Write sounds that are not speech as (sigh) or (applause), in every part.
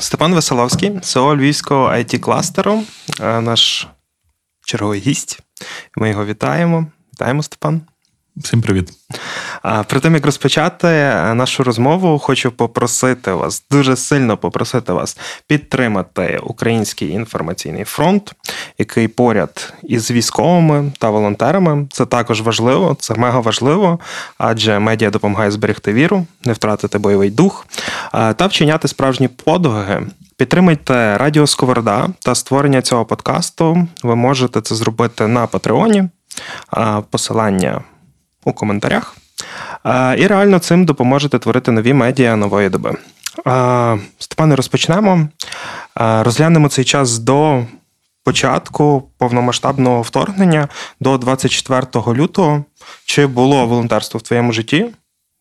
Степан Веселовський, СО Львівського it кластеру е, наш черговий гість. Ми його вітаємо. Вітаємо, Степан. Всім привіт. При тим, як розпочати е, нашу розмову, хочу попросити вас, дуже сильно попросити вас підтримати Український інформаційний фронт, який поряд із військовими та волонтерами. Це також важливо, це мега важливо, адже медіа допомагає зберегти віру, не втратити бойовий дух та вчиняти справжні подвиги. Підтримайте Радіо Сковорода та створення цього подкасту. Ви можете це зробити на Патреоні. Посилання у коментарях. І реально цим допоможете творити нові медіа нової доби. Степане, розпочнемо. Розглянемо цей час до початку повномасштабного вторгнення до 24 лютого. Чи було волонтерство в твоєму житті,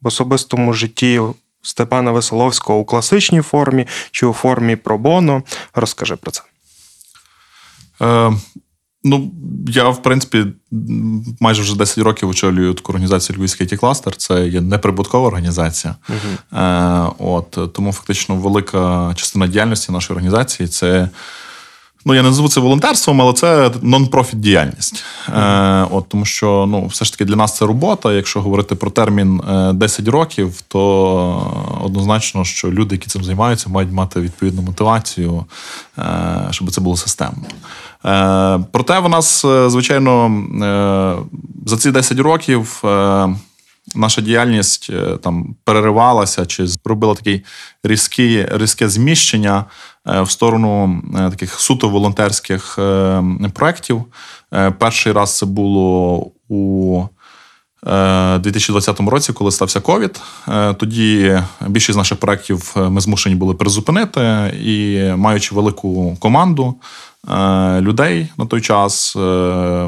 в особистому житті Степана Веселовського у класичній формі чи у формі пробоно? Розкажи про це. Е, Ну, я, в принципі, майже вже 10 років очолюю таку організацію Львівський it кластер Це є неприбуткова організація. Uh-huh. Е, от, Тому фактично велика частина діяльності нашої організації це. Ну, я не назву це волонтерством, але це нон-профіт діяльність. Е, от, Тому що ну, все ж таки для нас це робота. Якщо говорити про термін 10 е, років, то однозначно, що люди, які цим займаються, мають мати відповідну мотивацію, е, щоб це було системно. Е, проте в нас, е, звичайно, е, за ці 10 років наша діяльність там переривалася чи зробила таке різке, різке зміщення в сторону таких суто волонтерських проєктів. Перший раз це було у 2020 році, коли стався ковід, тоді більшість наших проєктів ми змушені були призупинити і маючи велику команду, Е, людей на той час. Е,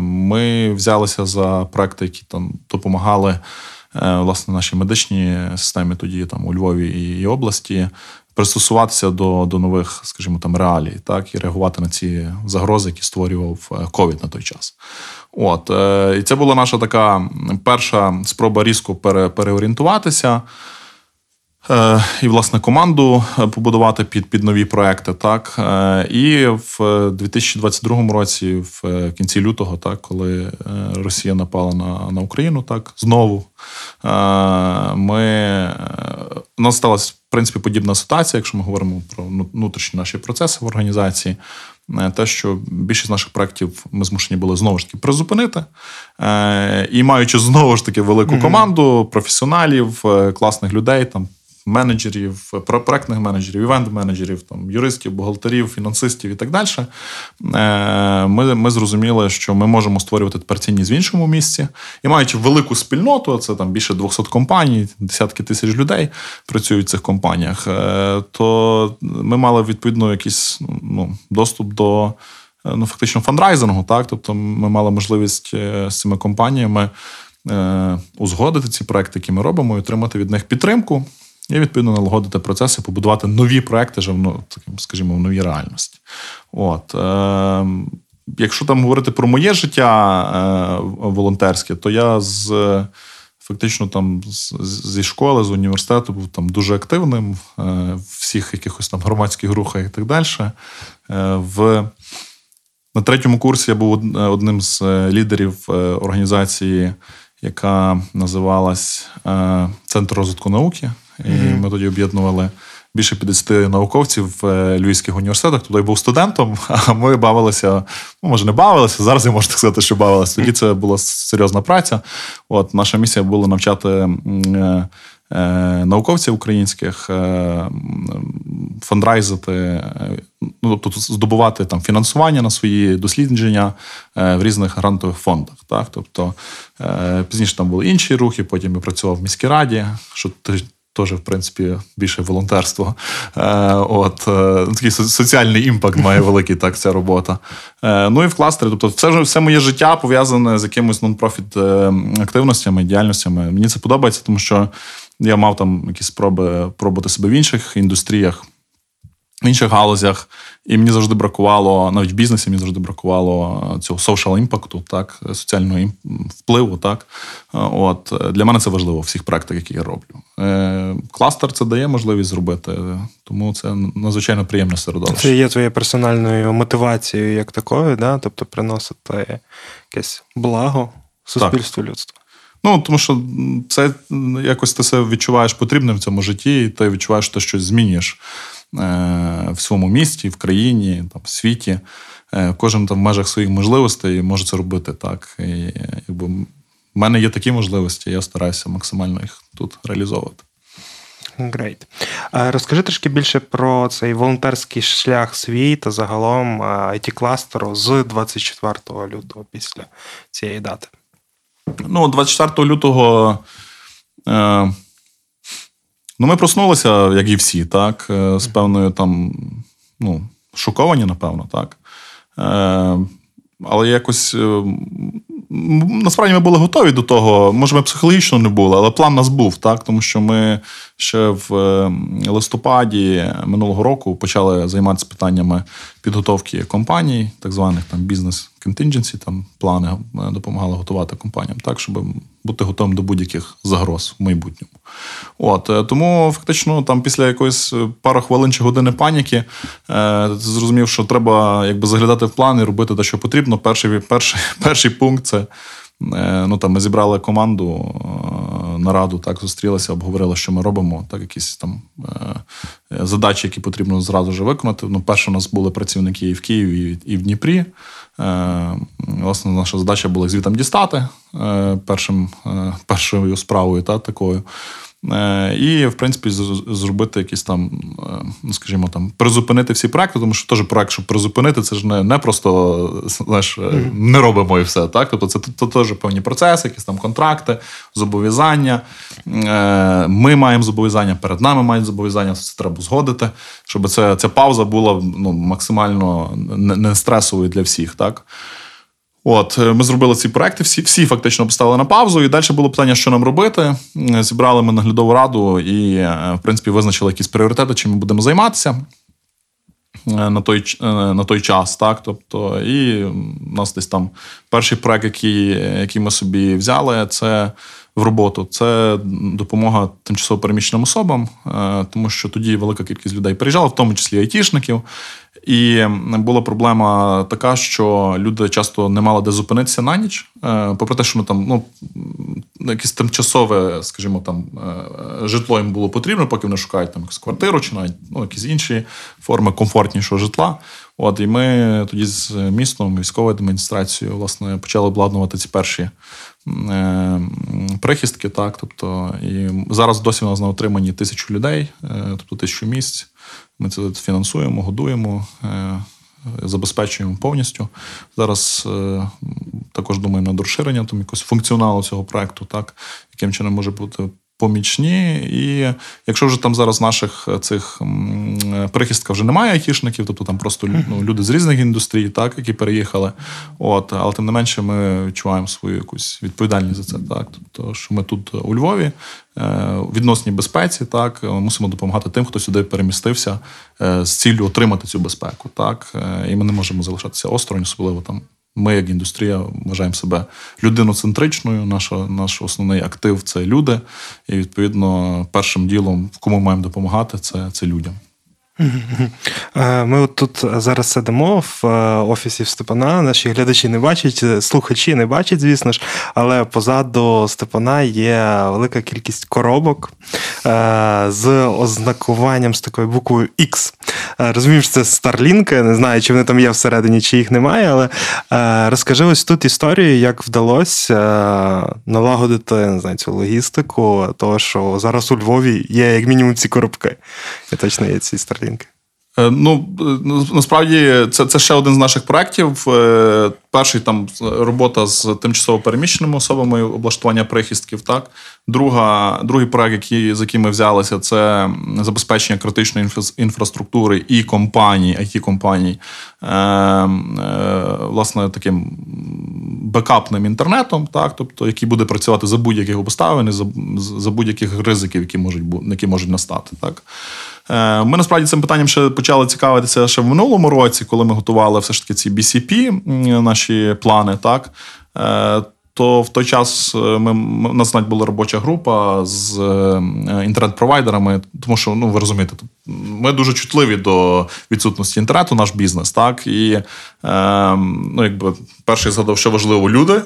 ми взялися за проекти, які там допомагали е, власне нашій медичній системі, тоді там у Львові і області. Пристосуватися до до нових, скажімо, там реалій, так і реагувати на ці загрози, які створював ковід на той час. От і це була наша така перша спроба різко пере, переорієнтуватися. Е, і, власне, команду е, побудувати під під нові проекти. Так е, і в 2022 році, в кінці лютого, так коли Росія напала на на Україну, так знову ми у нас сталася в принципі подібна ситуація, якщо ми говоримо про внутрішні наші процеси в організації. Те, що більшість наших проєктів ми змушені були знову ж таки призупинити, і маючи знову ж таки велику команду професіоналів, класних людей, там менеджерів, проектних менеджерів, івент-менеджерів, там, юристів, бухгалтерів, фінансистів і так далі. Е, ми ми зрозуміли, що ми можемо створювати тепер цінність в іншому місці. І маючи велику спільноту, це там більше 200 компаній, десятки тисяч людей працюють в цих компаніях, е, то ми мали відповідно якийсь ну, доступ до е, ну, фактично фандрайзингу. Так? Тобто ми мали можливість з цими компаніями. Узгодити ці проекти, які ми робимо, і отримати від них підтримку і відповідно налагодити процеси, побудувати нові проекти, вже ну, скажімо, в новій реальності. От. Е, Якщо там говорити про моє життя е, волонтерське, то я з. Фактично, там зі школи, з університету був там дуже активним е, в всіх якихось там громадських рухах і так далі. Е, в, На третьому курсі я був одним з лідерів організації, яка називалась Центр розвитку науки. І mm-hmm. ми тоді об'єднували більше 50 науковців в е, Львівських університетах. Туди був студентом, (laughs) а ми бавилися, ну може не бавилися. Зараз я можу так сказати, що бавилися. Тоді це була серйозна праця. От наша місія була навчати. Е, е, науковців українських фандрайзити, ну тобто здобувати там фінансування на свої дослідження в різних грантових фондах. Так, тобто пізніше там були інші рухи. Потім я працював в міській раді, що теж, в принципі, більше волонтерство. От такий соціальний імпакт має великий так ця робота. Ну і в кластері. Тобто, все все моє життя пов'язане з якимось нон-профіт активностями, діяльностями. Мені це подобається, тому що я мав там якісь спроби пробувати себе в інших індустріях в інших галузях, і мені завжди бракувало, навіть в бізнесі мені завжди бракувало цього social імпакту, так, соціального впливу. Так. От Для мене це важливо в всіх проектах, які я роблю. Е, кластер це дає можливість зробити, тому це надзвичайно приємне середовище. Це є твоєю персональною мотивацією як такою, да? тобто приносити якесь благо суспільству людству. Ну, тому що це якось ти себе відчуваєш потрібним в цьому житті, і ти відчуваєш, що ти щось змінюєш. Е, в своєму місті, в країні, там, в світі. Е, кожен там в межах своїх можливостей може це робити так. І, якби, В мене є такі можливості, я стараюся максимально їх тут реалізовувати. Great. Розкажи трішки більше про цей волонтерський шлях свій та загалом it кластеру з 24 лютого після цієї дати. Ну, 24 лютого. Е, Ну, ми проснулися, як і всі, так, е, з певною там, ну, шоковані, напевно, так. Е, але якось е, насправді ми були готові до того. Може, ми психологічно не були, але план у нас був, так, тому що ми ще в листопаді минулого року почали займатися питаннями підготовки компаній, так званих там бізнес континдженсі, там плани допомагали готувати компаніям, так, щоб бути готовим до будь-яких загроз в майбутньому. От е, Тому фактично там після якоїсь пари хвилин чи години паніки е, зрозумів, що треба якби заглядати в план і робити те, що потрібно. Перший перший, (laughs) перший пункт це ну, там, ми зібрали команду нараду, так зустрілися, обговорили, що ми робимо, так якісь там задачі, які потрібно зразу ж виконати. Ну, Перше, у нас були працівники і в Києві, і в Дніпрі. Власне, наша задача була звітом дістати першим, першою справою та, такою. Е, і, в принципі, зробити якісь там, е, ну скажімо, там, призупинити всі проекти, тому що теж проект, щоб призупинити, це ж не не просто знаєш, не робимо і все. так? Тобто це то, теж певні процеси, якісь там контракти, зобов'язання. Ми маємо зобов'язання, перед нами мають зобов'язання, це треба згодити, щоб це, ця пауза була ну, максимально не стресовою для всіх. так? От, е, Ми зробили ці проекти, всі всі фактично поставили на паузу, і далі було питання, що нам робити. Зібрали ми наглядову раду і, е, в принципі, визначили якісь пріоритети, чим ми будемо займатися е, на той на той час. Так? Тобто, І у нас десь там перший проект, який, який ми собі взяли, це в роботу. Це допомога тимчасово переміщеним особам, тому що тоді велика кількість людей приїжджала, в тому числі айтішників. І була проблема така, що люди часто не мали де зупинитися на ніч, е, попри те, що ми там ну якесь тимчасове, скажімо, там е, житло їм було потрібно, поки вони шукають там якусь квартиру чи навіть ну, якісь інші форми комфортнішого житла. От і ми тоді з містом, військовою адміністрацією, власне, почали обладнувати ці перші е, прихистки. Так, тобто, і зараз досі у нас на отриманні тисячу людей, тобто тисячу місць. Ми це фінансуємо, годуємо, е, забезпечуємо повністю. Зараз е, також думаємо над розширенням там якогось функціоналу цього проекту, так, яким чином може бути помічні. І якщо вже там зараз наших е, цих прихистках вже немає айтішників, тобто там просто ну, люди з різних індустрій, так, які переїхали. От, Але тим не менше ми відчуваємо свою якусь відповідальність за це. Так, Тобто, що ми тут у Львові е, відносній безпеці, так, мусимо допомагати тим, хто сюди перемістився е, з ціллю отримати цю безпеку. Так, І ми не можемо залишатися осторонь, особливо там ми, як індустрія, вважаємо себе людиноцентричною. Наша, наш основний актив це люди. І відповідно, першим ділом, кому маємо допомагати, це, це людям. Е, ми от тут зараз сидимо в е, офісі Степана. Наші глядачі не бачать, е, слухачі не бачать, звісно ж, але позаду Степана є велика кількість коробок з ознакуванням з такою буквою X. Розумію, що це Starlink, не знаю, чи вони там є всередині, чи їх немає, але розкажи ось тут історію, як вдалося налагодити не знаю, цю логістику, того, що зараз у Львові є як мінімум ці коробки. І точно є ці Starlink. Е, ну, е, насправді, це це ще один з наших проєктів. Е, перший там робота з тимчасово переміщеними особами, облаштування прихистків. Так, Друга, другий проект, який, з яким ми взялися, це забезпечення критичної інфраструктури і компаній, it компаній власне, таким бекапним інтернетом, так, тобто, який буде працювати за будь-яких обставин за, за будь-яких ризиків, які можуть які можуть настати. Так. Е, ми насправді цим питанням ще почали цікавитися ще в минулому році, коли ми готували все ж таки ці BCP, наші плани. так. Е, то в той час е, ми у нас навіть була робоча група з інтернет-провайдерами, тому що ну ви розумієте, ми дуже чутливі до відсутності інтернету, наш бізнес, так і е, ну, якби перший згадав, що важливо люди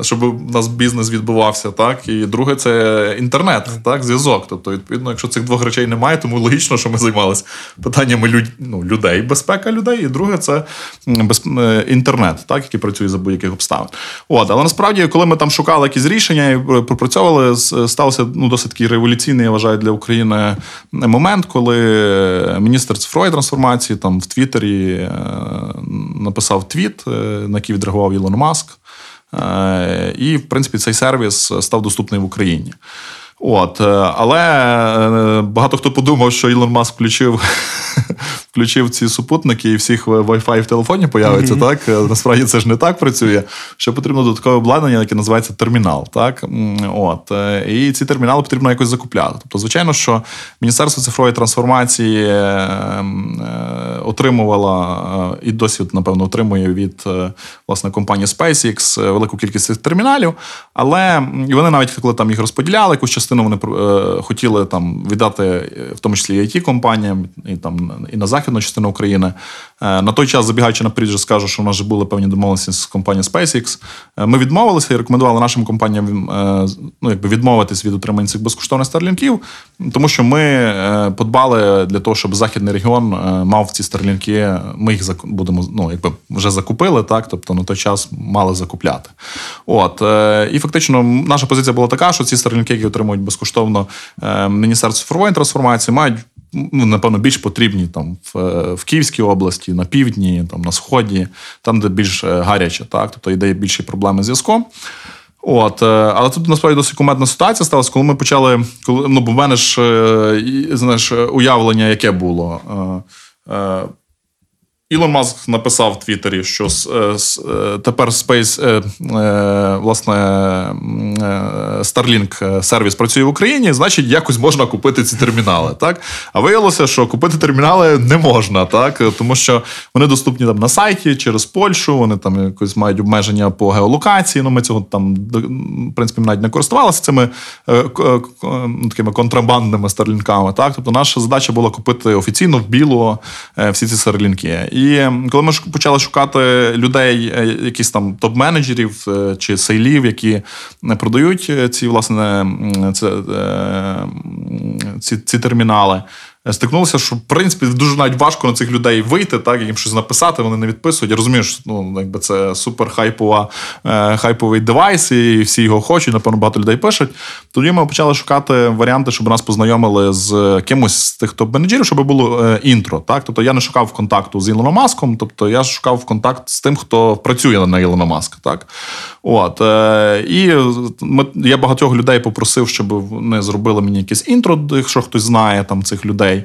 щоб у нас бізнес відбувався, так і друге це інтернет, так, зв'язок. Тобто, відповідно, якщо цих двох речей немає, тому логічно, що ми займалися питаннями люд... ну, людей, безпека людей, і друге це без... Е, інтернет, так, який працює за будь-яких обставин. От, але насправді, коли ми там шукали якісь рішення і пропрацьовували, стався ну, досить такий революційний, я вважаю, для України момент, коли міністр цифрової трансформації там в Твіттері е, написав твіт, е, на який відреагував Ілон Маск. Е, і, в принципі, цей сервіс став доступний в Україні. От, е, Але е, багато хто подумав, що Ілон Маск включив (laughs) включив ці супутники, і всіх Wi-Fi в телефоні появиться. Mm-hmm. так? Е, насправді це ж не так працює. Що потрібно додаткове обладнання, яке називається термінал. так? От. І ці термінали потрібно якось закупляти. Тобто, звичайно, що Міністерство цифрової трансформації отримувало і досі, напевно, отримує від власне компанії SpaceX велику кількість цих терміналів, але і вони навіть коли там їх розподіляли, якусь частину вони е, хотіли там віддати, е, в тому числі it компаніям і там і на західну частину України. Е, на той час, забігаючи наперед, вже скажу, що у нас вже були певні домовленості з компанією SpaceX. Ми відмовилися і рекомендували нашим компаніям ну, якби відмовитись від отримання цих безкоштовних старлінків, тому що ми подбали для того, щоб західний регіон мав ці старлінки. Ми їх будемо ну, якби вже закупили, так тобто на той час мали закупляти. От і фактично наша позиція була така, що ці старлінки, які отримують безкоштовно е, Міністерство цифрової трансформації, мають ну, напевно більш потрібні там в, е, в Київській області, на півдні, там на сході, там, де більш е, гаряче, так тобто йде більші проблеми з зв'язком. От, але тут насправді досить кумедна ситуація сталася, коли ми почали. Коли ну, бо в мене ж знаєш, уявлення, яке було. Ілон Маск написав в Твіттері, що е, е, тепер Space, е, власне, Starlink сервіс працює в Україні, значить, якось можна купити ці термінали. Так? А виявилося, що купити термінали не можна, так? тому що вони доступні там на сайті через Польщу, вони там якось мають обмеження по геолокації. Ну, Ми цього там, в принципі, навіть не користувалися цими такими контрабандними старлінками. Так? Тобто наша задача була купити офіційно в біло всі ці старлінки. І коли ми почали шукати людей, е, якісь там топ-менеджерів е, чи сейлів, які продають ці власне е, ці, ці термінали. Стикнулися, що в принципі дуже навіть важко на цих людей вийти, так їм щось написати, вони не відписують. Я розумію, що ну, якби це супер хайпова, е, хайповий девайс, і всі його хочуть, напевно, багато людей пишуть. Тоді ми почали шукати варіанти, щоб нас познайомили з кимось з тих топ-менеджерів, щоб було е, інтро. Так? Тобто я не шукав контакту з Ілоном Маском, тобто я шукав контакт з тим, хто працює на Ілона Маска. Так? От, е, І ми, я багатьох людей попросив, щоб вони зробили мені якесь інтро, якщо хтось знає там цих людей.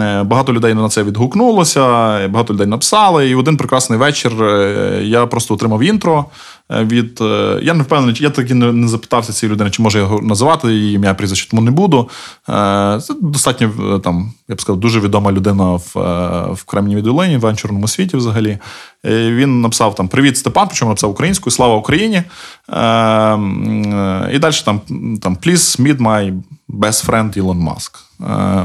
Е, багато людей на це відгукнулося, багато людей написали. І один прекрасний вечір е, я просто отримав інтро. Е, від. Я не впевнений, я таки не запитався цієї людини, чи може його називати її ім'я прізвище, тому не буду. Це достатньо там, я б сказав, дуже відома людина в в Кремнівій долині, в венчурному світі взагалі. Він написав там Привіт, Степан, причому написав українською, слава Україні. І далі там там Please meet my best friend Elon Musk.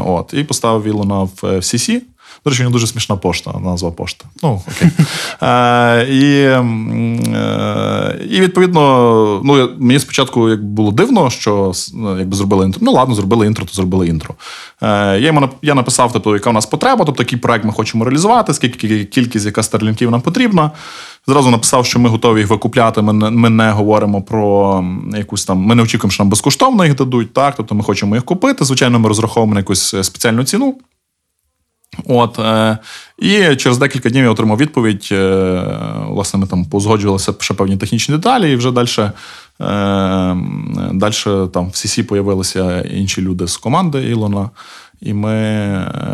От, І поставив Ілона в CC. До речі, у нього дуже смішна пошта, назва пошта. Ну, окей. (laughs) Е, І е, і відповідно, ну, мені спочатку як було дивно, що ну, якби зробили інтро. Ну, ладно, зробили інтро, то зробили інтро. Е, Я йому я написав, тобто, яка у нас потреба, тобто який проект ми хочемо реалізувати, скільки кількість, яка старлінків нам потрібна. Зразу написав, що ми готові їх викупляти. Ми не, ми не говоримо про якусь там. Ми не очікуємо, що нам безкоштовно їх дадуть. Так, тобто ми хочемо їх купити. Звичайно, ми розраховуємо на якусь спеціальну ціну. От, е, І через декілька днів я отримав відповідь. Е, власне, ми там позгоджувалися ще певні технічні деталі, і вже далі е, далі там в CC появилися інші люди з команди Ілона. І ми,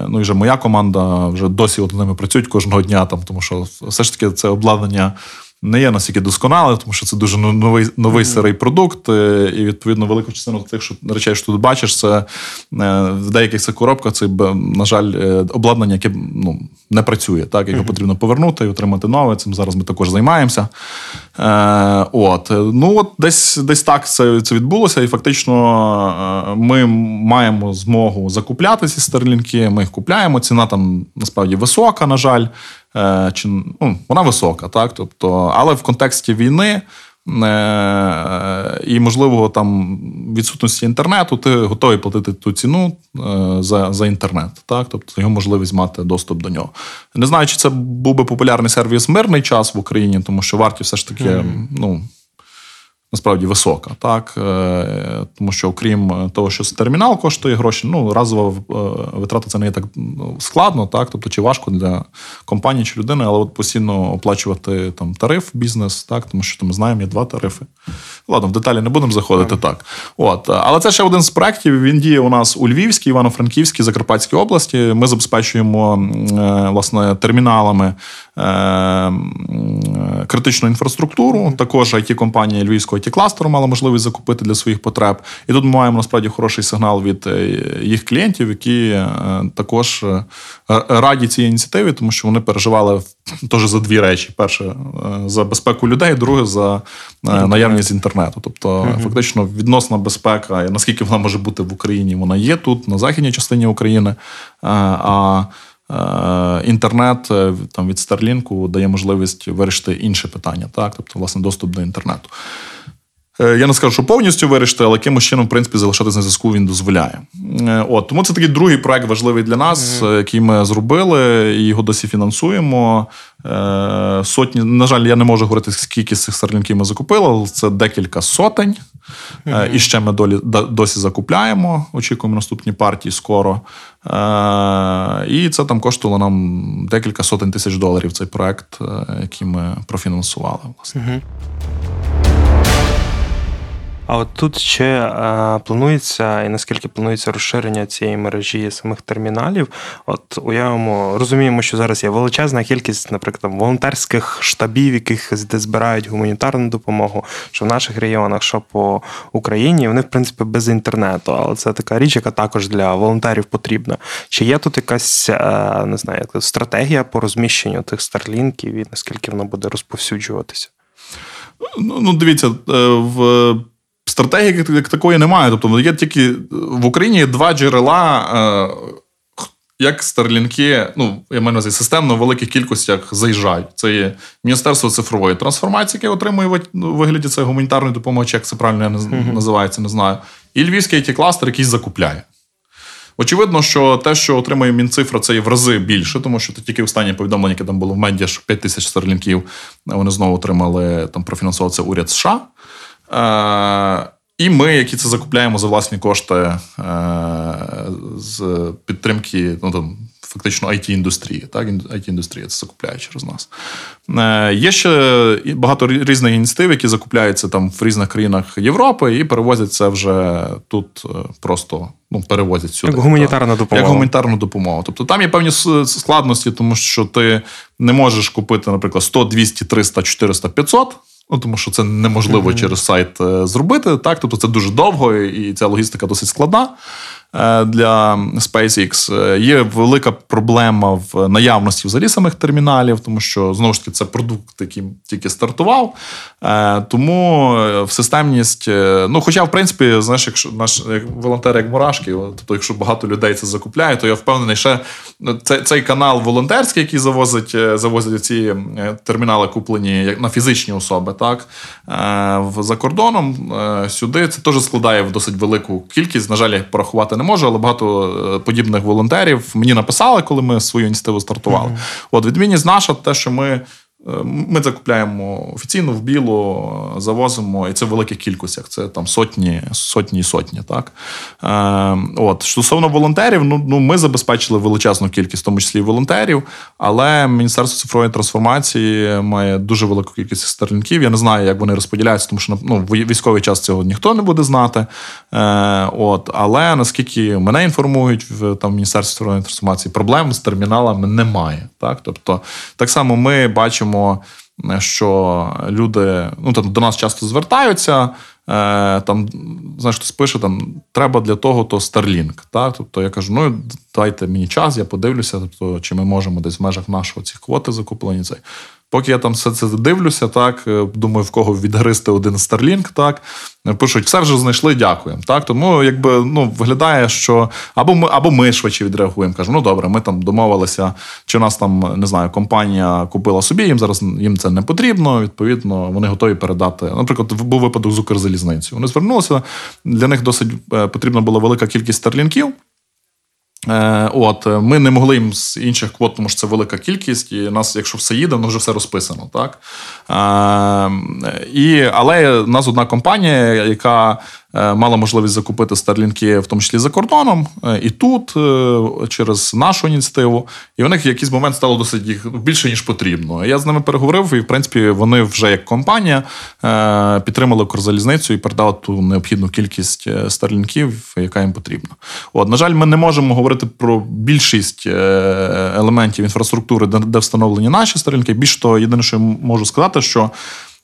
ну і вже моя команда вже досі ними працюють кожного дня, там, тому що все ж таки це обладнання не є настільки досконале, тому що це дуже ну, новий новий сирий продукт, е, і відповідно велику частину тих що речей, що тут бачиш, це е, в деяких це коробка, це на жаль, е, обладнання, яке ну, не працює. Так, його потрібно повернути і отримати нове. Цим зараз ми також займаємося. Е, От ну от десь десь так це це відбулося, і фактично ми маємо змогу закупляти ці старлінки. Ми їх купляємо. Ціна там насправді висока, на жаль. Е, чи ну, вона висока, так? Тобто, але в контексті війни. Е, і, можливо, там відсутності інтернету, ти готовий платити ту ціну е, за за інтернет, так? Тобто його можливість мати доступ до нього. Не знаю, чи це був би популярний сервіс мирний час в Україні, тому що вартість все ж таки, mm-hmm. ну насправді висока, так е, тому що окрім того, що термінал коштує гроші, ну разова е, витрата це не є так ну, складно, так тобто чи важко для компанії чи людини, але от постійно оплачувати там тариф, бізнес, так тому що ми знаємо, є два тарифи. Ладно, в деталі не будемо заходити так. От, але це ще один з проєктів. Він діє у нас у Львівській, Івано-Франківській, Закарпатській області. Ми забезпечуємо е, власне терміналами критичну інфраструктуру. Також it компанія Львівського it кластеру мала можливість закупити для своїх потреб. І тут ми маємо насправді хороший сигнал від е, їх клієнтів, які е, також е, раді цій ініціативі, тому що вони переживали теж за дві речі: перше за безпеку людей, друге за наявність інтернету. Тобто, фактично, відносна безпека, наскільки вона може бути в Україні, вона є тут, на західній частині України. А Е, інтернет е, там від Starlink дає можливість вирішити інше питання, так, тобто, власне, доступ до інтернету. Е, я не скажу, що повністю вирішити, але якимось чином, в принципі, залишатися на зв'язку він дозволяє. От Тому це такий другий проект важливий для нас, mm-hmm. який ми зробили, і його досі фінансуємо. Сотні, на жаль, я не можу говорити, скільки з цих старлінків ми закупили, але це декілька сотень. Mm-hmm. І ще ми долі, досі закупляємо. Очікуємо наступні партії скоро. Е, і це там коштувало нам декілька сотень тисяч доларів цей проект, е, який ми профінансували. власне. Угу. А от тут ще е, планується, і наскільки планується розширення цієї мережі самих терміналів. От уявимо, розуміємо, що зараз є величезна кількість, наприклад, волонтерських штабів, яких де збирають гуманітарну допомогу, що в наших регіонах, що по Україні, вони в принципі без інтернету, але це така річ, яка також для волонтерів потрібна. Чи є тут якась е, не знаю, стратегія по розміщенню тих старлінків і наскільки вона буде розповсюджуватися? Ну, ну дивіться, е, в стратегії як такої немає. Тобто є тільки в Україні є два джерела, е, як старлінки, ну, я маю на увазі, системно в великих кількостях заїжджають. Це є Міністерство цифрової трансформації, яке отримує в вигляді це гуманітарної допомоги, чи як це правильно називається, не знаю. І Львівський it кластер який закупляє. Очевидно, що те, що отримує Мінцифра, це є в рази більше, тому що тільки останнє повідомлення, яке там було в медіа, що 5 тисяч старлінків вони знову отримали там профінансував уряд США. І ми, які це закупляємо за власні кошти е, з підтримки, ну там. Фактично it індустрії так it індустрія це закупляє через нас. Е, Є ще багато різних ініціатив, які закупляються там в різних країнах Європи і перевозять це вже тут е, просто ну, перевозять сюди. Як гуманітарна допомога. Як гуманітарну допомогу. Тобто там є певні складності, тому що ти не можеш купити, наприклад, 100, 200, 300, 400, 500. Ну, тому що це неможливо mm-hmm. через сайт е, зробити. Так, тобто це дуже довго, і ця логістика досить складна. Е, для SpaceX. Е, є велика проблема в наявності взагалі самих терміналів, тому що знову ж таки це продукт, який тільки стартував. Е, тому в системність, ну, хоча, в принципі, знаєш, якщо наш як волонтер, як мурашки, тобто, якщо багато людей це закупляє, то я впевнений, що ну, цей, цей канал волонтерський, який завозить завозить ці термінали, куплені на фізичні особи, так за кордоном сюди це теж складає в досить велику кількість. На жаль, порахувати не не можу, але багато е, подібних волонтерів мені написали, коли ми свою ініціативу стартували. Mm-hmm. От відмінність наша, те, що ми. Ми закупляємо офіційно в білу, завозимо, і це в великих кількостях. Це там сотні, сотні і сотні. Так? Е, от. Стосовно волонтерів, ну, ну ми забезпечили величезну кількість, в тому числі і волонтерів, але Міністерство цифрової трансформації має дуже велику кількість старлінків. Я не знаю, як вони розподіляються, тому що ну, військовий час цього ніхто не буде знати. Е, от. Але наскільки мене інформують в там, Міністерстві цифрової трансформації, проблем з терміналами немає. Так? Тобто, так само ми бачимо, що люди ну, там, до нас часто звертаються. Е, там, знаєш, хтось пише, там, треба для того, то Starlink. Так? Тобто я кажу, ну дайте мені час, я подивлюся, тобто, чи ми можемо десь в межах нашого ці квоти закуплені. Цей. Поки я там все це дивлюся, так е, думаю, в кого відгристи один Starlink, так пишуть, все вже знайшли, дякуємо. Так, тому якби ну виглядає, що або ми або ми швидше відреагуємо. Кажемо, ну добре, ми там домовилися, чи нас там не знаю, компанія купила собі, їм зараз їм це не потрібно. Відповідно, вони готові передати. Наприклад, був випадок з Укрзалізницею. Вони звернулися. Для них досить е, потрібна була велика кількість старлінків. Е, от, Ми не могли їм з інших квот, тому що це велика кількість, і нас, якщо все їде, воно вже все розписано. так? Е, і, Але в нас одна компанія, яка Е, мала можливість закупити старлінки, в тому числі за кордоном, е, і тут е, через нашу ініціативу. І у них в якийсь момент стало досить їх більше ніж потрібно. Я з ними переговорив, і в принципі вони вже як компанія підтримали Корзалізницю і передали ту необхідну кількість старлінків, яка їм потрібна. От, на жаль, ми не можемо говорити про більшість елементів інфраструктури, де встановлені наші старлінки. Більш того, єдине, що я можу сказати, що.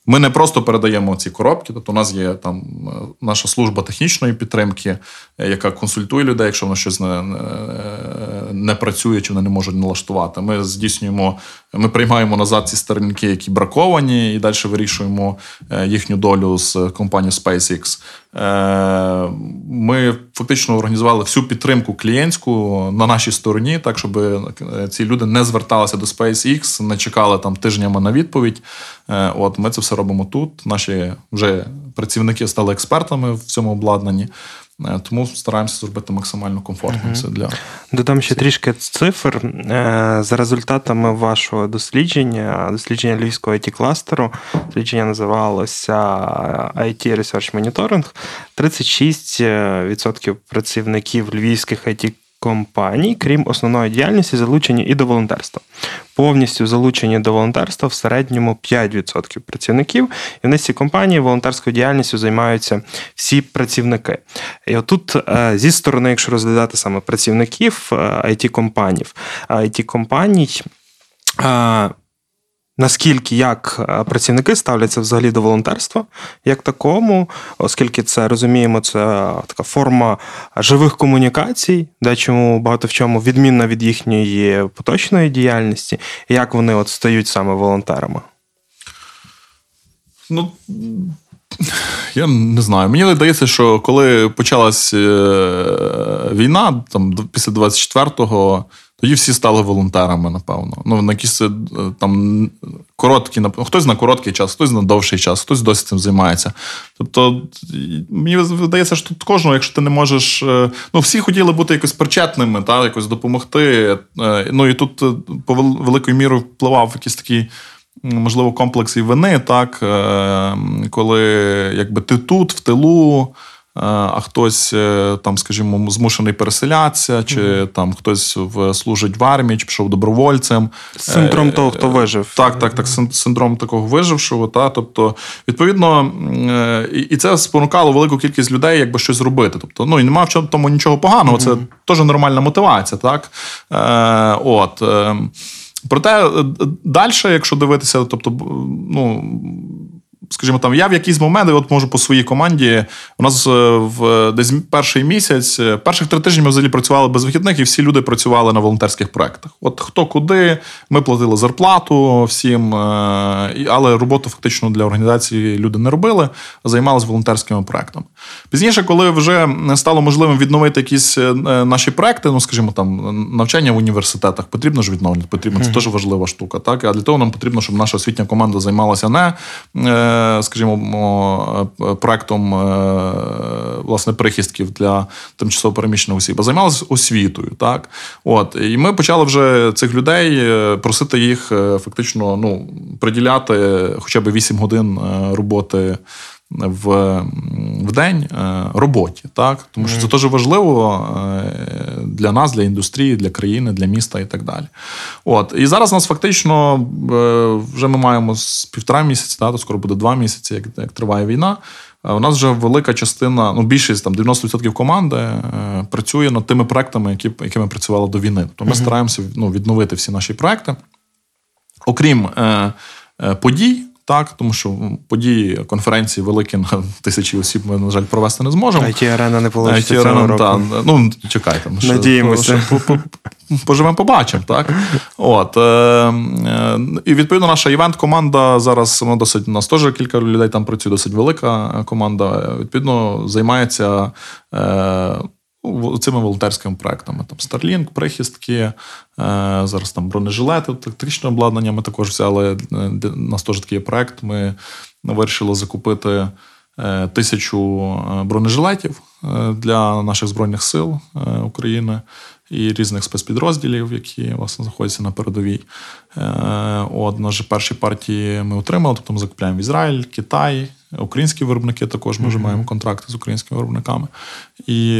Ми не просто передаємо ці коробки, тобто у нас є там е, наша служба технічної підтримки, е, яка консультує людей, якщо воно щось не, не, не працює чи вони не можуть налаштувати. Ми здійснюємо, ми приймаємо назад ці сторінки, які браковані, і далі вирішуємо е, їхню долю з компанією SpaceX. Ми фактично організували всю підтримку клієнтську на нашій стороні, так щоб ці люди не зверталися до SpaceX, не чекали там тижнями на відповідь. От ми це все робимо тут. Наші вже працівники стали експертами в цьому обладнанні. Е, тому стараємося зробити максимально комфортним це для додам ще трішки цифр е, за результатами вашого дослідження, дослідження львівського it кластеру. Дослідження називалося IT Research Monitoring. 36% працівників львівських it компаній, крім основної діяльності, залучені і до волонтерства. Повністю залучені до волонтерства в середньому 5% працівників. І в ці компанії волонтерською діяльністю займаються всі працівники. І отут е, зі сторони, якщо розглядати саме працівників it компаній it компаній наскільки як е, працівники ставляться взагалі до волонтерства як такому, оскільки це розуміємо, це така форма живих комунікацій, де чому багато в чому відмінна від їхньої поточної діяльності, як вони от стають саме волонтерами? Ну, я не знаю. Мені здається, що коли почалась е, війна, там після 24-го. Тоді всі стали волонтерами, напевно. Ну, на якісь е, там короткі, хтось на короткий час, хтось на довший час, хтось досі цим займається. Тобто, мені здається, що тут кожного, якщо ти не можеш. Е, ну, всі хотіли бути якось причетними, та, якось допомогти. Е, ну і тут по великою мірою впливав якийсь такий. Можливо, комплекс і вини, так, коли якби ти тут, в тилу, а хтось е, там, скажімо, змушений переселятися, чи mm-hmm. там хтось в служить в армії, чи пішов добровольцем. Синдром е, того, хто вижив. Так, так, так. Синдром такого вижившого. Та, Тобто, відповідно, е, і це спонукало велику кількість людей, якби щось зробити. Тобто, ну і немає в тому нічого поганого. Mm-hmm. Це теж нормальна мотивація, так? Е, от. Проте далі, якщо дивитися, тобто, ну скажімо, там я в якийсь момент, от можу по своїй команді. У нас е, в десь перший місяць, е, перших три тижні ми взагалі працювали без вихідних, і всі люди працювали на волонтерських проектах. От хто куди, ми платили зарплату всім, е, але роботу фактично для організації люди не робили, а займалися волонтерськими проектами. Пізніше, коли вже стало можливим відновити якісь наші проекти, ну скажімо, там навчання в університетах потрібно ж відновлювати, потрібно це mm-hmm. теж важлива штука. Так, а для того нам потрібно, щоб наша освітня команда займалася не скажімо, проектом власне прихистків для тимчасово переміщених осіб, а займалися освітою. Так? От. І ми почали вже цих людей просити їх фактично ну, приділяти хоча б 8 годин роботи в в день е, роботі, так тому що це дуже важливо е, для нас, для індустрії, для країни, для міста і так далі. От і зараз у нас фактично е, вже ми маємо з півтора місяці, та, то скоро буде два місяці, як, як триває війна. У нас вже велика частина, ну більшість там 90% команди е, працює над тими проектами, які якими працювали до війни. Тобто ми mm-hmm. стараємося ну, відновити всі наші проекти. Окрім е, подій, так, тому що події конференції великі на (laughs) тисячі осіб ми, на жаль, провести не зможемо. it арена не вийде цього року. Та, ну, чекайте. Ми Надіємося. Поживемо, побачимо, так? От, е, е, І відповідно наша івент-команда зараз вона досить у нас теж кілька людей там працює, досить велика команда. Відповідно, займається. Е, Ну, цими волонтерськими проектами. Там Starlink, прихистки, е, зараз там бронежилети, тактичне обладнання. Ми також взяли. Е, у нас теж такий проект. Ми вирішили закупити е, тисячу бронежилетів для наших Збройних сил України і різних спецпідрозділів, які власне знаходяться на передовій. От, наші перші партії ми отримали, тобто ми закупляємо Ізраїль, Китай. Українські виробники також ми вже маємо контракти з українськими виробниками. І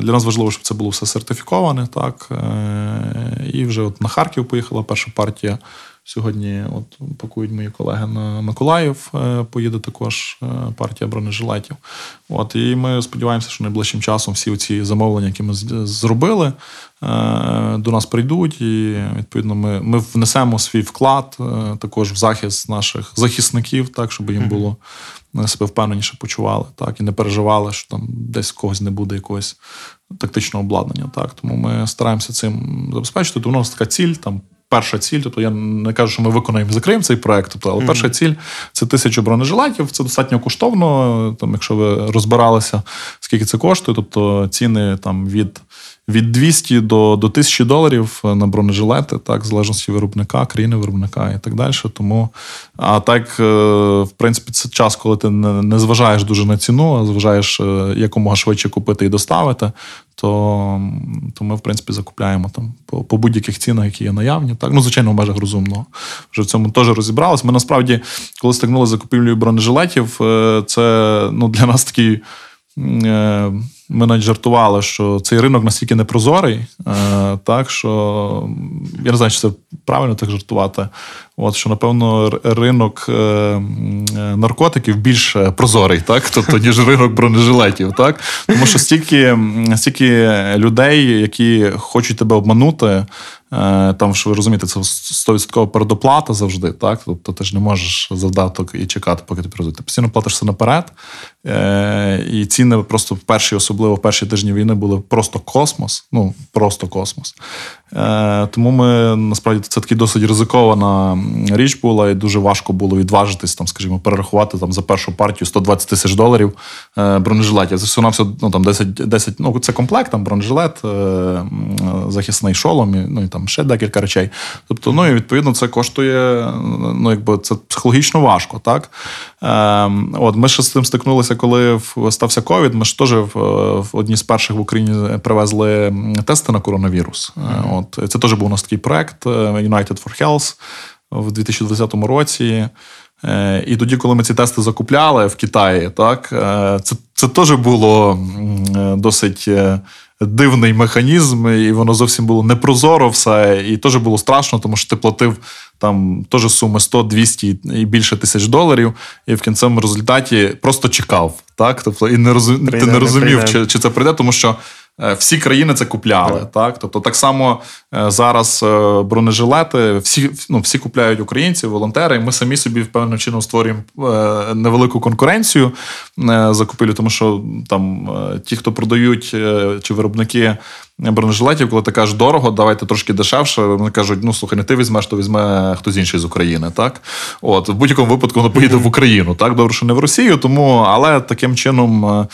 для нас важливо, щоб це було все сертифіковане. так. Е, і вже от на Харків поїхала перша партія. Сьогодні от пакують мої колеги на Миколаїв, е, поїде також е, партія бронежилетів. От, І ми сподіваємося, що найближчим часом всі ці замовлення, які ми зробили, до нас прийдуть. І відповідно ми ми внесемо свій вклад також в захист наших захисників, так, щоб їм було себе впевненіше почували, так, і не переживали, що там десь когось не буде якогось тактичного обладнання. Так. Тому ми стараємося цим забезпечити. Тому у нас така ціль там перша ціль, тобто я не кажу, що ми виконаємо і закриємо цей проект, тобто, але mm-hmm. перша ціль це тисячу бронежилетів. Це достатньо коштовно. Там, якщо ви розбиралися, скільки це коштує, тобто ціни там від від 200 до до 1000 доларів на бронежилети, так, в залежності виробника, країни виробника і так далі. Тому, а так, е, в принципі, це час, коли ти не зважаєш дуже на ціну, а зважаєш е, якомога швидше купити і доставити, то то ми, в принципі, закупляємо там по по будь-яких цінах, які є наявні. Так, ну, звичайно, в межах розумного. Вже в цьому теж розібралися. Ми насправді, коли стикнули закупівлею бронежилетів, е, це ну, для нас такий. Ми навіть жартували, що цей ринок настільки непрозорий, е, так що я не знаю, чи це правильно так жартувати. От що, напевно, ринок е, наркотиків більш прозорий, так, тобто, ніж ринок бронежилетів, так? Тому що стільки, стільки людей, які хочуть тебе обманути, Е, там, що ви розумієте, це 100% передоплата завжди, так? Тобто ти ж не можеш завдаток і чекати, поки ти перезуть. Ти постійно платишся наперед. Е, і ціни просто в перші, особливо в перші тижні війни, були просто космос. Ну, просто космос. Е, тому ми насправді це такий досить ризикована річ була, і дуже важко було відважитись, там, скажімо, перерахувати там за першу партію 120 тисяч доларів бронежилетів. Це все на все ну, там 10, 10, ну це комплект, там бронежилет, захисний шолом, ну і там ще декілька речей. Тобто, ну і відповідно це коштує, ну якби це психологічно важко, так? Ем, От ми ще з цим стикнулися, коли стався ковід. Ми ж теж в, в одній з перших в Україні привезли тести на коронавірус. Mm-hmm. От це теж був у нас такий проект е, United for Health в 2020 році. Е, і тоді, коли ми ці тести закупляли в Китаї, так це це теж було досить дивний механізм, і воно зовсім було непрозоро все. І теж було страшно, тому що ти платив там теж суми 100, 200 і більше тисяч доларів, і в кінцевому результаті просто чекав. так? Тобто, І не розум... прийде, ти не розумів, не чи, чи це прийде, тому що. Е, всі країни це купляли. Так. Так? Тобто, так само е, зараз е, бронежилети, всі ну, всі купляють українці, волонтери, і ми самі собі в певним чином створюємо невелику конкуренцію закупівлю, тому що там ті, хто продають чи виробники бронежилетів, коли ти кажеш дорого, давайте трошки дешевше. Вони кажуть, ну слухай, не ти візьмеш, то візьме хтось інший з України. Так, от в будь-якому випадку воно поїде в Україну. Так, добре, що не в Росію, тому але таким чином. Е,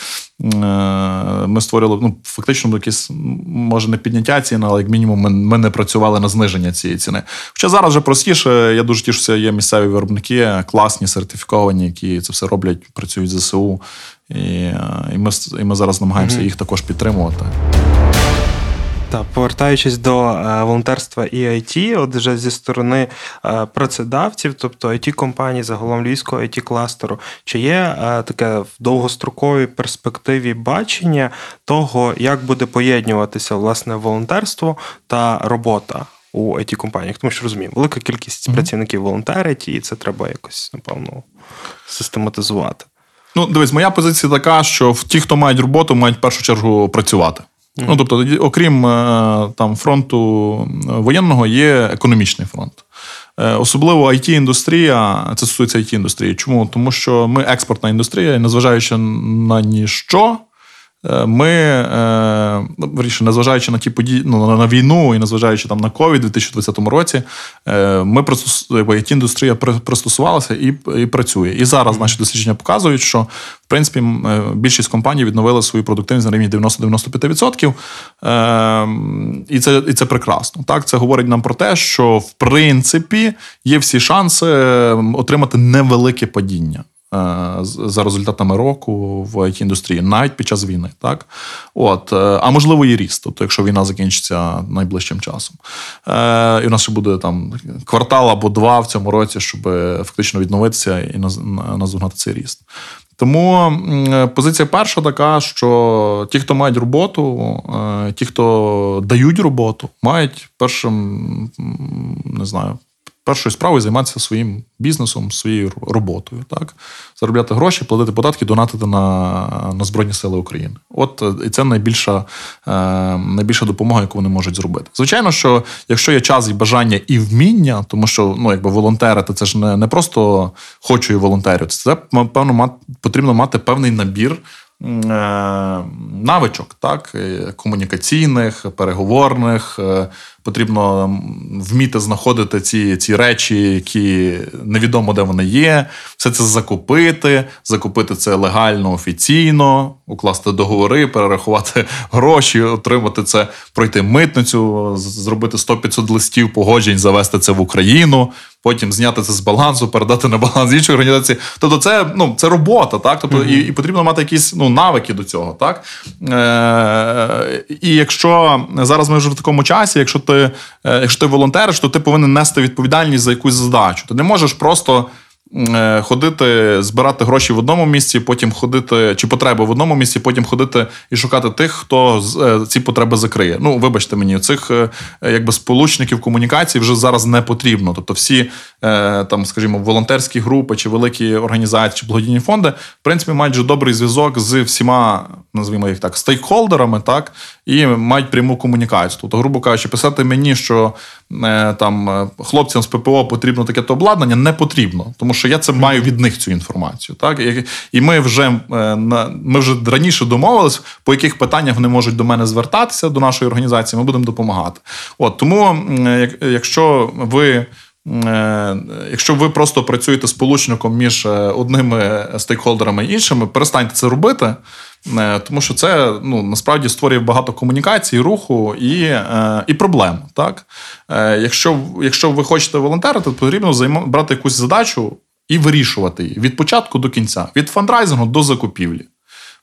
е, ми створили ну, фактично якесь, може, не підняття ціни, але як мінімум ми, ми не працювали на зниження цієї ціни. Хоча зараз вже простіше, я дуже тішуся, є місцеві виробники, класні, сертифіковані, які це все роблять, працюють ЗСУ. І і, ми і ми зараз намагаємося їх також підтримувати. Так, повертаючись до е, волонтерства і IT, от вже зі сторони е, працедавців, тобто it компаній, загалом львівського it кластеру, чи є е, таке в довгостроковій перспективі бачення того, як буде поєднюватися власне волонтерство та робота у it компаніях Тому що розуміємо, велика кількість mm-hmm. працівників волонтерить, і це треба якось, напевно, систематизувати. Ну, дивись, моя позиція така, що ті, хто мають роботу, мають в першу чергу працювати. Ну, тобто, окрім е, там фронту воєнного, є економічний фронт. Е, особливо it індустрія це стосується it індустрії. Чому? Тому що ми експортна індустрія, і незважаючи на ніщо, Е, ми, е, ну, незважаючи на ті події, ну, на війну і незважаючи там на ковід у 2020 році, е, ми it індустрія пристосувалася і і працює. І зараз наші дослідження показують, що в принципі більшість компаній відновили свою продуктивність на рівні 90-95%. І це і це прекрасно. Так, Це говорить нам про те, що в принципі є всі шанси отримати невелике падіння. Е, за результатами року в it індустрії навіть під час війни, так от, е, а можливо і ріст, тобто, якщо війна закінчиться найближчим часом. Е, І у нас ще буде там квартал або два в цьому році, щоб фактично відновитися і наздогнати цей ріст. Тому позиція перша така, що ті, хто мають роботу, ті, хто дають роботу, мають першим, не знаю, першою справою займатися своїм бізнесом, своєю роботою, так заробляти гроші, платити податки, донатити на на Збройні Сили України. От е, і це найбільша е, найбільша допомога, яку вони можуть зробити. Звичайно, що якщо є час і бажання і вміння, тому що ну якби волонтерити, це ж не не просто хочу і волонтерю, це певно мати потрібно мати певний набір. Е, навичок, так, комунікаційних, переговорних, потрібно вміти знаходити ці ці речі, які невідомо де вони є, все це закупити, закупити це легально, офіційно, укласти договори, перерахувати (laughs) гроші, отримати це, пройти митницю, зробити 100-500 листів погоджень, завести це в Україну. Потім зняти це з балансу, передати на баланс іншої організації. Тобто, це ну, це робота, так? Тобто, mm-hmm. і і потрібно мати якісь ну, навики до цього. так? Е, І якщо зараз ми вже в такому часі, якщо ти Е, якщо ти волонтериш, то ти повинен нести відповідальність за якусь задачу. Ти не можеш просто. Е, ходити, збирати гроші в одному місці, потім ходити, чи потреби в одному місці, потім ходити і шукати тих, хто е, ці потреби закриє. Ну, вибачте мені, цих якби сполучників комунікацій вже зараз не потрібно. Тобто, всі там, скажімо, волонтерські групи чи великі організації, чи благодійні фонди, в принципі, мають вже добрий зв'язок з всіма, називаємо їх так, стейкхолдерами, так, і мають пряму комунікацію. Тобто, грубо кажучи, писати мені, що е, там е, хлопцям з ППО потрібно таке то обладнання, не потрібно, тому що я це маю від них цю інформацію. Так? І ми вже е, ми вже раніше домовились, по яких питаннях вони можуть до мене звертатися, до нашої організації, ми будемо допомагати. От Тому, якщо ви. Якщо ви просто працюєте сполучником між одними стейкхолдерами і іншими, перестаньте це робити. Е, тому що це ну, насправді створює багато комунікацій, руху і е, і проблем. Так? Е, якщо якщо ви хочете волонтерити, то потрібно займа, брати якусь задачу і вирішувати її від початку до кінця, від фандрайзингу до закупівлі.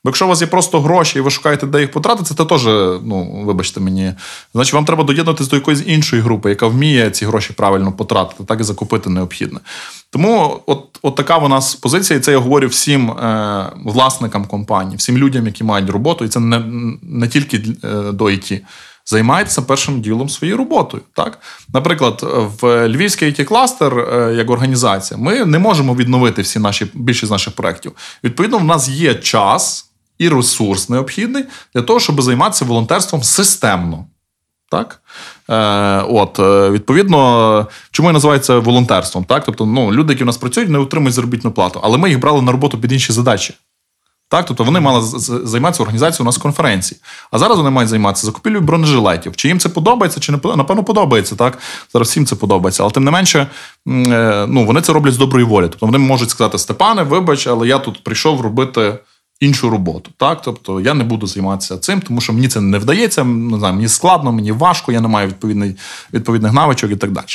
Бо якщо у вас є просто гроші, і ви шукаєте, де їх потратити, це теж, ну, вибачте мені, значить, вам треба доєднатися до якоїсь іншої групи, яка вміє ці гроші правильно потратити, так і закупити необхідне. Тому, от от така у нас позиція, і це я говорю всім е, власникам компанії, всім людям, які мають роботу, і це не не тільки е, до ІТ. Займається першим ділом своєю роботою. Так, Наприклад, в Львівський it кластер е, як організація, ми не можемо відновити всі наші більшість наших проєктів. Відповідно, в нас є час і ресурс необхідний для того, щоб займатися волонтерством системно. Так? Е, от, е, Відповідно, чому і називається волонтерством? Так? Тобто, ну, люди, які в нас працюють, не отримують заробітну плату, але ми їх брали на роботу під інші задачі. Так, тобто вони мали займатися організацією у нас конференції. А зараз вони мають займатися закупівлею бронежилетів. Чи їм це подобається, чи не напевно подобається. Так зараз всім це подобається. Але тим не менше, е, ну вони це роблять з доброї волі. Тобто вони можуть сказати: Степане, вибач, але я тут прийшов робити іншу роботу. Так, тобто я не буду займатися цим, тому що мені це не вдається. Не знаю, мені складно, мені важко, я не маю відповідних відповідних навичок і так далі.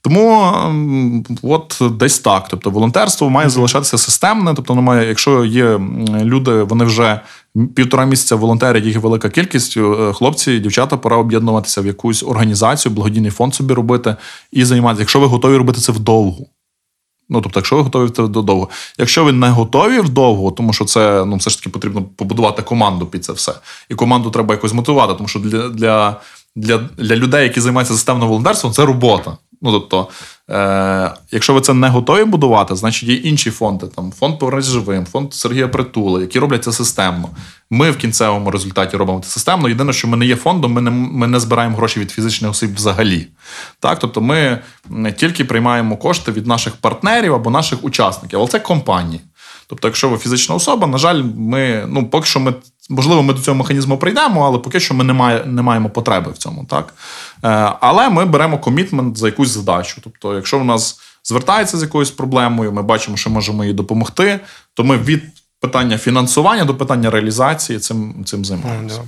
Тому ем, от десь так. Тобто, волонтерство має залишатися системне. Тобто, воно має, якщо є люди, вони вже півтора місяця волонтерять, їх велика кількість. Е, хлопці, дівчата, пора об'єднуватися в якусь організацію, благодійний фонд собі робити і займатися. Якщо ви готові робити це вдовгу. Ну, тобто, якщо ви готові довго. Якщо ви не готові вдовго, тому що це ну, все ж таки потрібно побудувати команду під це все. І команду треба якось мотивувати, тому що для для, для, для людей, які займаються системним волонтерством, це робота. Ну, тобто, е, якщо ви це не готові будувати, значить є інші фонди. Там Фонд «Повернись живим, фонд Сергія Притула, які роблять це системно. Ми в кінцевому результаті робимо це системно. Єдине, що ми не є фондом, ми не ми не збираємо гроші від фізичних осіб взагалі. Так, Тобто ми тільки приймаємо кошти від наших партнерів або наших учасників, але це компанії. Тобто, якщо ви фізична особа, на жаль, ми ну поки що ми можливо ми до цього механізму прийдемо, але поки що ми не, має, не маємо потреби в цьому. так. Е, але ми беремо комітмент за якусь задачу. Тобто, якщо в нас звертається з якоюсь проблемою, ми бачимо, що можемо їй допомогти, то ми від питання фінансування до питання реалізації цим цим займаємося.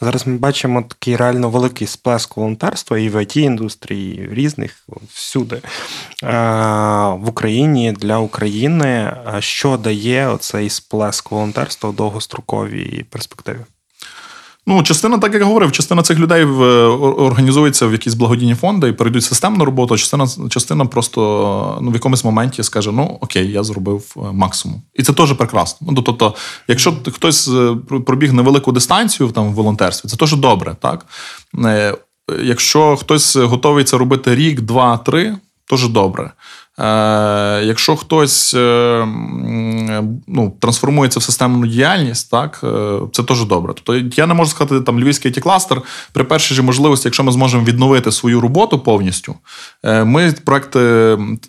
Зараз ми бачимо такий реально великий сплеск волонтерства і в it індустрії, і різних всюди е, в Україні для України. Що дає оцей сплеск волонтерства в довгостроковій перспективі? Ну, частина, так як говорив, частина цих людей в, організується в якісь благодійні фонди і перейдуть системну роботу. а Частина частина просто ну, в якомусь моменті скаже: ну окей, я зробив е, максимум. І це теж прекрасно. Ну, Тобто, якщо хтось е, пробіг невелику дистанцію там в волонтерстві, це теж добре. так? Е, якщо хтось готовий це робити рік, два, три, теж добре. Е, Якщо хтось е, ну, трансформується в системну діяльність, так е, це теж добре. Тобто я не можу сказати, там львівський it кластер при першій же можливості, якщо ми зможемо відновити свою роботу повністю, ми проекти,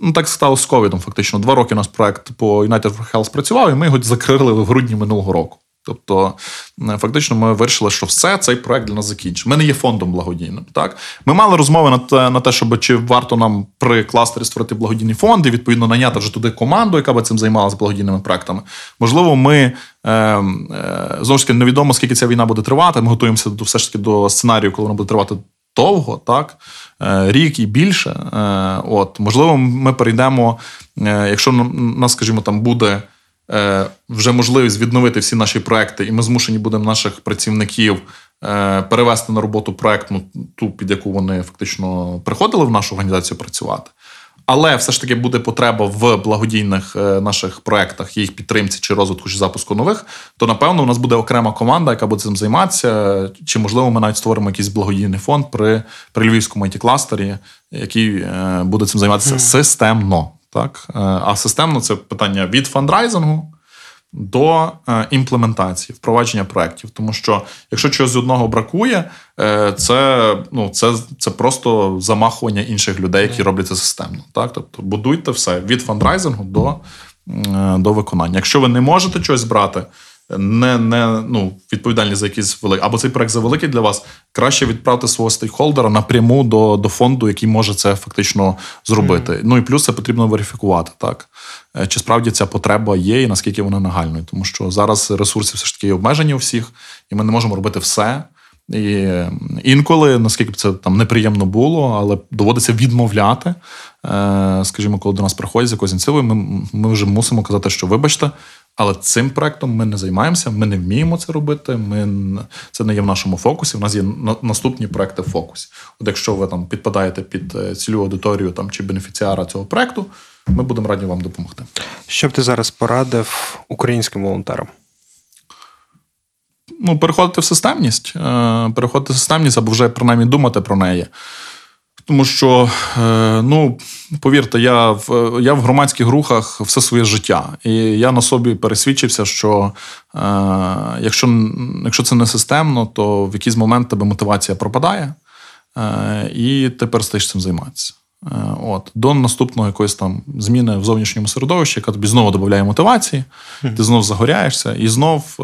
ну так сталося з ковідом. Фактично, два роки у нас проект по United for Health працював, і ми його закрили в грудні минулого року. Тобто, е, фактично, ми вирішили, що все цей проект для нас закінчить. Ми не є фондом благодійним. Так ми мали розмови на те, на те, щоб чи варто нам при кластері створити благодійний фонд і відповідно наняти вже туди команду, яка би цим займалася благодійними проектами. Можливо, ми е, е, знову ж таки невідомо, скільки ця війна буде тривати. Ми готуємося до все ж таки до сценарію, коли вона буде тривати довго, так е, рік і більше. Е, от можливо, ми перейдемо, якщо нас, скажімо, там буде. Е, вже можливість відновити всі наші проекти, і ми змушені будемо наших працівників е, перевести на роботу проектну, ту, під яку вони фактично приходили в нашу організацію працювати. Але все ж таки буде потреба в благодійних е, наших проектах, їх підтримці чи розвитку чи запуску нових, то напевно у нас буде окрема команда, яка буде цим займатися. Чи можливо ми навіть створимо якийсь благодійний фонд при при львівському it кластері який буде цим займатися системно. Так? Е, а системно це питання від фандрайзингу до е, імплементації, впровадження проєктів. Тому що якщо чогось одного бракує, е, це ну, це, це просто замахування інших людей, які роблять це системно. Так? Тобто будуйте все від фандрайзингу до, до виконання. Якщо ви не можете щось брати не не ну, відповідальні за якісь великі, або цей проект завеликий для вас, краще відправити свого стейкхолдера напряму до до фонду, який може це фактично зробити. Mm. Ну і плюс це потрібно верифікувати, так е, чи справді ця потреба є, і наскільки вона нагальною, тому що зараз ресурси все ж таки обмежені у всіх, і ми не можемо робити все. І інколи, наскільки б це там неприємно було, але доводиться відмовляти. Е, скажімо, коли до нас приходять з якоюсь ініціативою, ми, ми вже мусимо казати, що вибачте, але цим проектом ми не займаємося, ми не вміємо це робити. Ми це не є в нашому фокусі. У нас є наступні проекти в фокусі. От якщо ви там підпадаєте під е, цільову аудиторію там чи бенефіціара цього проекту, ми будемо раді вам допомогти. Що б ти зараз порадив українським волонтерам? Ну, переходити в системність, е, переходити в системність або вже принаймні думати про неї. Тому що, е, ну, повірте, я в я в громадських рухах все своє життя. І я на собі пересвідчився, що е, якщо якщо це не системно, то в якийсь момент тебе мотивація пропадає, е, і ти перестаєш цим займатися. От, До наступного якоїсь там зміни в зовнішньому середовищі, яка тобі знову додає мотивації, ти знов загоряєшся і знов,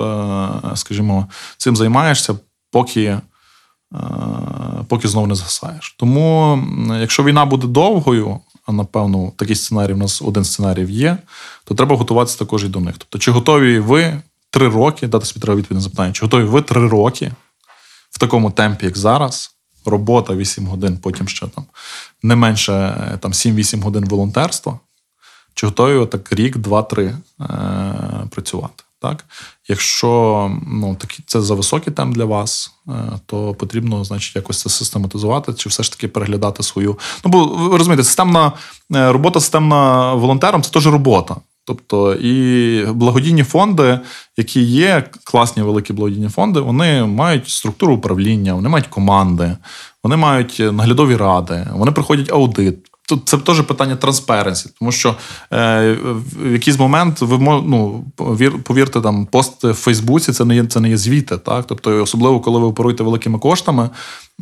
скажімо, цим займаєшся, поки поки знов не згасаєш. Тому, якщо війна буде довгою, а напевно, такий сценарій у нас один сценарій є, то треба готуватися також і до них. Тобто, чи готові ви три роки, дати собі треба відповідь на запитання, чи готові ви три роки в такому темпі, як зараз, робота 8 годин, потім ще там не менше там, 7-8 годин волонтерства, чи готові так рік, два-три е- працювати? Так? Якщо ну, такі, це за високий темп для вас, е, то потрібно значить, якось це систематизувати, чи все ж таки переглядати свою. Ну, бо ви розумієте, системна е, робота системна волонтером це теж робота. Тобто і благодійні фонди, які є, класні великі благодійні фонди, вони мають структуру управління, вони мають команди, вони мають наглядові ради, вони проходять аудит. Тут це теж питання транспаренсі, тому що е, в якийсь момент ви ну, повірте, там пост в Фейсбуці це не є це не є звіти. Так? Тобто, особливо, коли ви оперуєте великими коштами,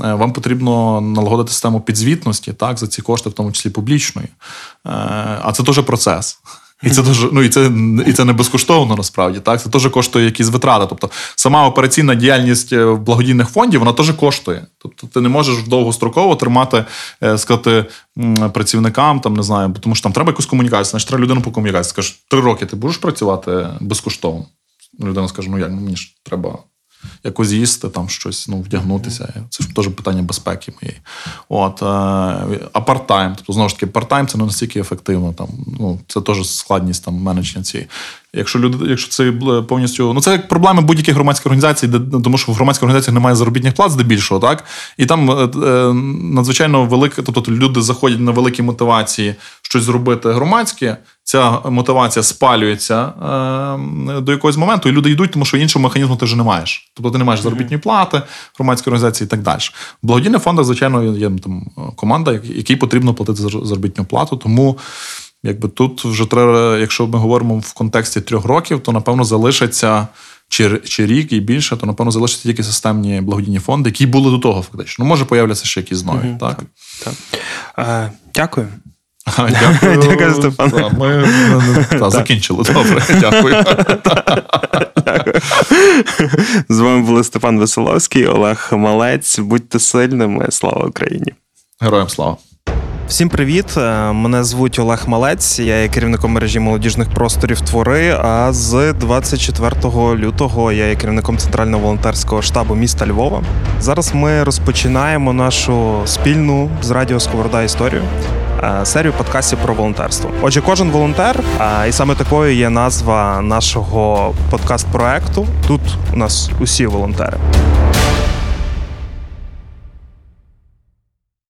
е, вам потрібно налагодити систему підзвітності так, за ці кошти, в тому числі публічної. Е, а це теж процес. І це дуже ну і це і це не безкоштовно насправді. Так це теж коштує якісь витрати. Тобто сама операційна діяльність е, благодійних фондів вона теж коштує. Тобто, ти не можеш довгостроково тримати, е, сказати працівникам, там не знаю, тому що там треба якусь комунікацію, значить треба людину по комунікації. Скажеш, три роки ти будеш працювати безкоштовно. Людина скаже: ну як мені ж треба якось їсти, там щось ну, вдягнутися. Це ж теж питання безпеки моєї. От, е, А парт-тайм, тобто, знову ж таки, парт-тайм це не настільки ефективно. Там, ну, Це теж складність там, менедження цієї. Якщо люди, якщо це повністю. Ну, це як проблеми будь-яких громадських організацій, де, ну, тому що в громадських організаціях немає заробітних плат здебільшого, так? І там е, е, надзвичайно велика, тобто люди заходять на великі мотивації щось зробити громадське ця мотивація спалюється е, до якогось моменту, і люди йдуть, тому що іншого механізму ти вже не маєш. Тобто ти не маєш заробітні плати, громадської організації і так далі. В благодійних фондах, звичайно, є там команда, якій потрібно платити заробітну плату. Тому якби тут вже треба, якщо ми говоримо в контексті трьох років, то напевно залишиться. Чи чи рік і більше, то напевно залишаться тільки системні благодійні фонди, які були до того, фактично. Ну, може появляться ще якісь нові. Mm-hmm, так? так, так. Е, Дякую. Дякую, (laughs) Дякую, Степан. Ми та, закінчили. Добре, дякую. З вами були Степан Веселовський, Олег Малець. Будьте сильними. Слава Україні! Героям слава! Всім привіт! Е, мене звуть Олег Малець. Я є керівником мережі молодіжних просторів Твори. А з 24 лютого я є керівником центрального волонтерського штабу міста Львова. Зараз ми розпочинаємо нашу спільну з радіо Сковорода історію. Е, серію подкастів про волонтерство. Отже, кожен волонтер, і саме такою є назва нашого подкаст-проекту. Тут у нас усі волонтери.